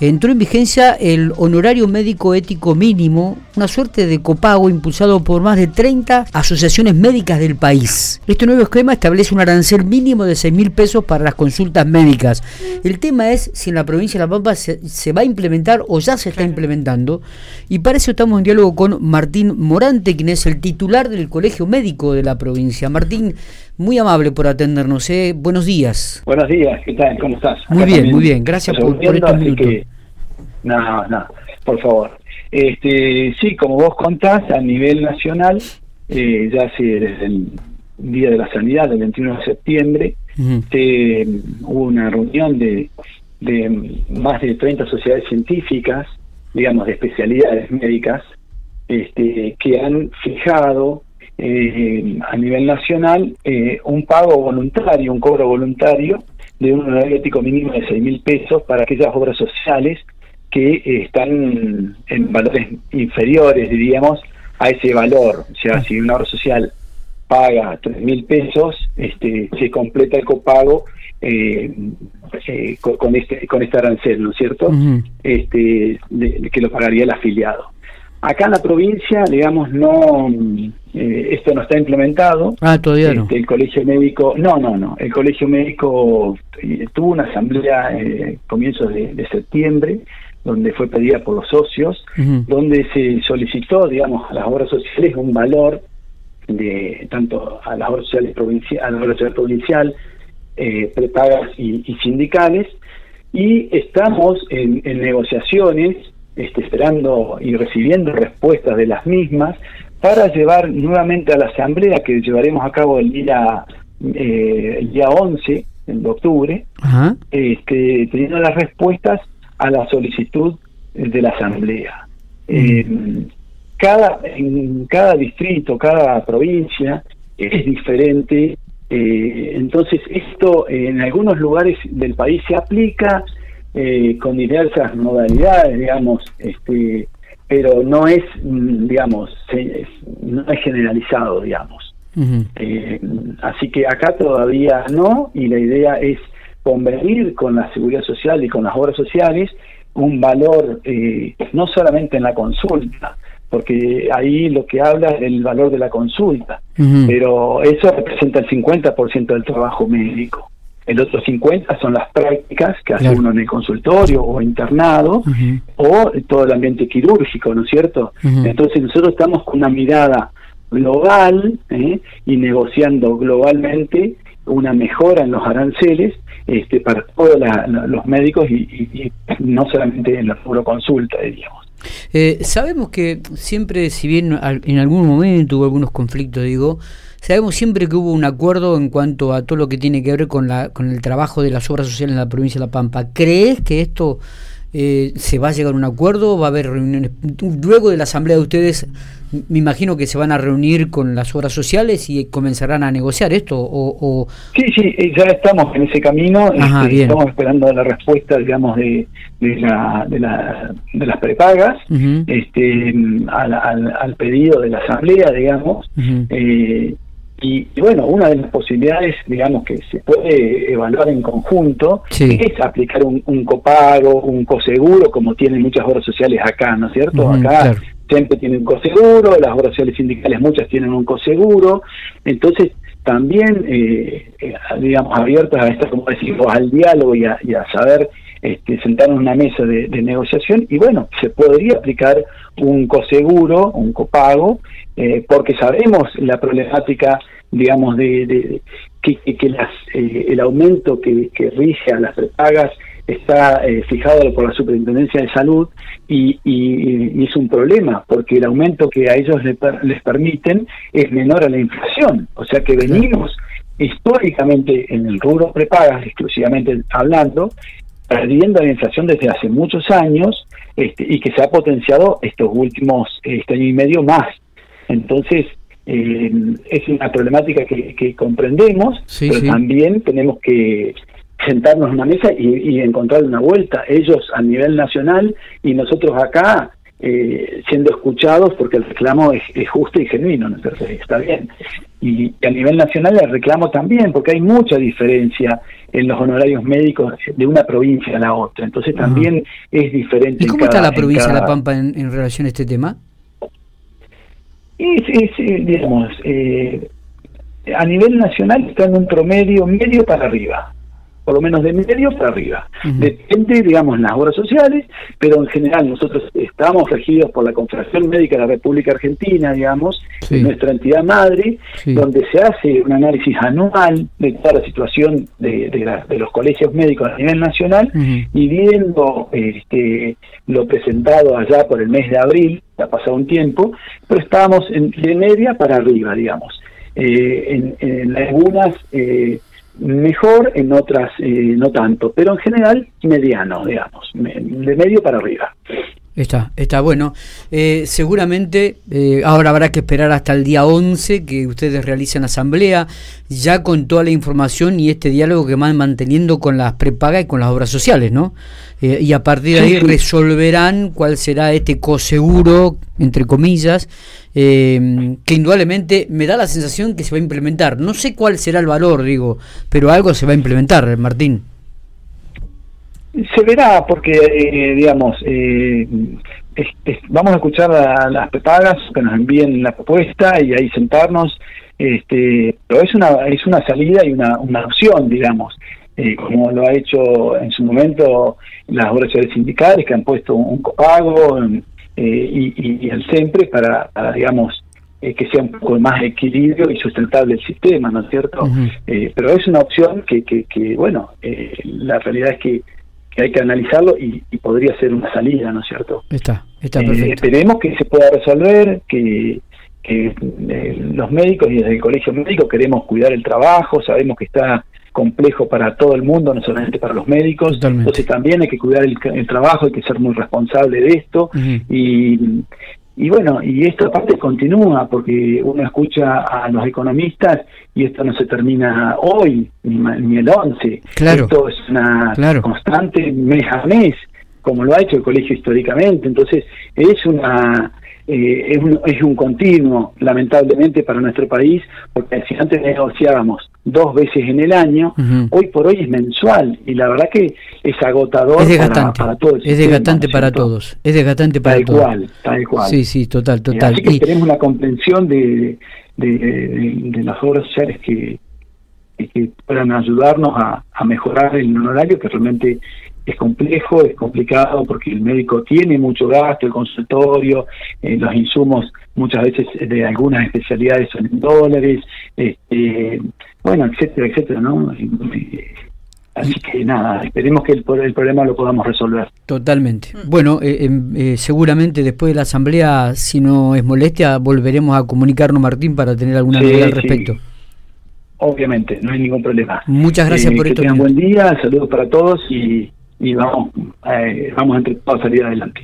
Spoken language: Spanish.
entró en vigencia el honorario médico ético mínimo, una suerte de copago impulsado por más de 30 asociaciones médicas del país. Este nuevo esquema establece un arancel mínimo de 6 mil pesos para las consultas médicas. El tema es si en la provincia de La Pampa se, va a implementar o ya se está implementando. Y para eso estamos en diálogo con Martín Morante, quien es el titular del Colegio Médico de la provincia. Martín, muy amable por atendernos. ¿eh? Buenos días. Buenos días, ¿qué tal? ¿Cómo estás? Muy bien, muy bien. Gracias por, por estos no, no, por favor. Este, sí, como vos contás, a nivel nacional, eh, ya hace desde el Día de la Sanidad, el 21 de septiembre, hubo una reunión de, de más de 30 sociedades científicas, digamos, de especialidades médicas, este, que han fijado eh, a nivel nacional eh, un pago voluntario, un cobro voluntario de un honorario ético mínimo de 6 mil pesos para aquellas obras sociales que están en valores inferiores, diríamos, a ese valor. O sea, si una obra social paga tres mil pesos, este, se completa el copago eh, eh, con, este con este arancel, ¿no es cierto? Este que lo pagaría el afiliado. Acá en la provincia, digamos, no eh, esto no está implementado. Ah, todavía no. Este, el colegio médico, no, no, no. El colegio médico tuvo una asamblea eh, comienzos de septiembre donde fue pedida por los socios, donde se solicitó, digamos, a las obras sociales un valor de tanto a las obras sociales provinciales, a la obra social provincial, eh, prepagas y, sindicales, y estamos en, negociaciones, este, esperando y recibiendo respuestas de las mismas para llevar nuevamente a la asamblea que llevaremos a cabo el día eh, el día 11 de octubre, este, teniendo las respuestas a la solicitud de la asamblea. Eh, cada, en cada distrito, cada provincia es diferente. Eh, entonces esto en algunos lugares del país se aplica eh, con diversas modalidades, digamos, este, pero no es, mm, digamos, no es generalizado, digamos. así que acá todavía no, y la idea es convenir con la seguridad social y con las obras sociales un valor eh, no solamente en la consulta, porque ahí lo que habla es el valor de la consulta, pero eso representa el 50% del trabajo médico. El otro 50 son las prácticas que hace uno en el consultorio o internado o todo el ambiente quirúrgico, ¿no es cierto? Entonces nosotros estamos con una mirada global ¿eh? y negociando globalmente una mejora en los aranceles este, para todos los médicos y, no solamente en la puro consulta, diríamos. Eh, sabemos que siempre, si bien en algún momento hubo algunos conflictos, digo, sabemos siempre que hubo un acuerdo en cuanto a todo lo que tiene que ver con, la, con el trabajo de las obras sociales en la provincia de La Pampa. ¿Crees que esto eh, se va a llegar a un acuerdo? ¿Va a haber reuniones? Luego de la asamblea de ustedes, me imagino que se van a reunir con las obras sociales y comenzarán a negociar esto. O, Sí, sí, eh, ya estamos en ese camino. Este, estamos esperando la respuesta, digamos, de, de, la, de, la, de las prepagas este, al, al, pedido de la asamblea, digamos. Y, bueno, una de las posibilidades, digamos, que se puede evaluar en conjunto es aplicar un, copago, un coseguro, como tienen muchas obras sociales acá, ¿no es cierto? acá siempre tienen un coseguro, las obras sindicales muchas tienen un coseguro, entonces también, eh, eh digamos, abiertas a esto, como decimos, al diálogo y a, saber este, sentarnos en una mesa de, negociación. Y bueno, se podría aplicar un coseguro, un copago, eh, porque sabemos la problemática, digamos, de, que, que las, eh, el aumento que, rige a las prepagas está eh, fijado por la Superintendencia de Salud y, y, es un problema porque el aumento que a ellos les, les permiten es menor a la inflación. O sea que venimos históricamente en el rubro prepagas, exclusivamente hablando, perdiendo la inflación desde hace muchos años este, y que se ha potenciado estos últimos este año y medio más. Entonces, eh, es una problemática que, comprendemos, pero también tenemos que sentarnos en una mesa y, encontrar una vuelta. Ellos a nivel nacional y nosotros acá eh, siendo escuchados porque el reclamo es, justo y genuino, ¿no Está bien. Y, a nivel nacional el reclamo también, porque hay mucha diferencia en los honorarios médicos de una provincia a la otra. Entonces también es diferente. ¿Y cómo está la provincia de La Pampa en, relación a este tema? Y, sí, digamos, eh, a nivel nacional está en un promedio medio para arriba por lo menos de medio para arriba. Depende, digamos, las obras sociales, pero en general nosotros estamos regidos por la Confederación Médica de la República Argentina, digamos, nuestra entidad madre, donde se hace un análisis anual de toda la situación de, de, los colegios médicos a nivel nacional y viendo este, lo presentado allá por el mes de abril, ha pasado un tiempo, pero estábamos en, de media para arriba, digamos. Eh, en, algunas eh, mejor, en otras eh, no tanto, pero en general mediano, digamos, de medio para arriba. Está, está bueno. Eh, seguramente eh, ahora habrá que esperar hasta el día 11 que ustedes realicen asamblea, ya con toda la información y este diálogo que van manteniendo con las prepagas y con las obras sociales, ¿no? Eh, y a partir de ahí resolverán cuál será este coseguro, entre comillas, que indudablemente me da la sensación que se va a implementar. No sé cuál será el valor, digo, pero algo se va a implementar, Martín. Se verá porque, eh, digamos, eh, vamos a escuchar a las prepagas que nos envíen la propuesta y ahí sentarnos, este, pero es una, es una salida y una, una opción, digamos, eh, como lo ha hecho en su momento las organizaciones sindicales que han puesto un copago y, el SEMPRE para, digamos, que sea un poco más equilibrio y sustentable el sistema, ¿no es cierto? pero es una opción que, que, que bueno, la realidad es que hay que analizarlo y, podría ser una salida, ¿no es cierto? Está, está eh, perfecto. esperemos que se pueda resolver, que, eh, los médicos y desde el colegio médico queremos cuidar el trabajo, sabemos que está complejo para todo el mundo, no solamente para los médicos, entonces también hay que cuidar el, trabajo, hay que ser muy responsable de esto y, y bueno, y esto aparte continúa porque uno escucha a los economistas y esto no se termina hoy, ni, el 11. Claro. Esto es una constante mes a mes, como lo ha hecho el colegio históricamente. Entonces, es una eh, es, un, es un continuo, lamentablemente, para nuestro país, porque si antes negociábamos dos veces en el año, hoy por hoy es mensual y la verdad que es agotador es para, todos. Es desgastante para todos. Es desgastante para tal todos. Cual, tal cual. Sí, sí, total, total. Así que tenemos una comprensión de, de, las obras sociales que, que puedan ayudarnos a, a mejorar el horario que realmente es complejo, es complicado porque el médico tiene mucho gasto, el consultorio, eh, los insumos muchas veces de algunas especialidades son en dólares, este, bueno, etcétera, etcétera, ¿no? Así que nada, esperemos que el, el problema lo podamos resolver. Totalmente. Mm. Bueno, eh, em, eh, seguramente después de la asamblea, si no es molestia, volveremos a comunicarnos, Martín, para tener alguna novedad al respecto. Obviamente, no hay ningún problema. Muchas gracias por esto. buen día, saludos para todos y y vamos, eh, vamos entre todos a salir adelante.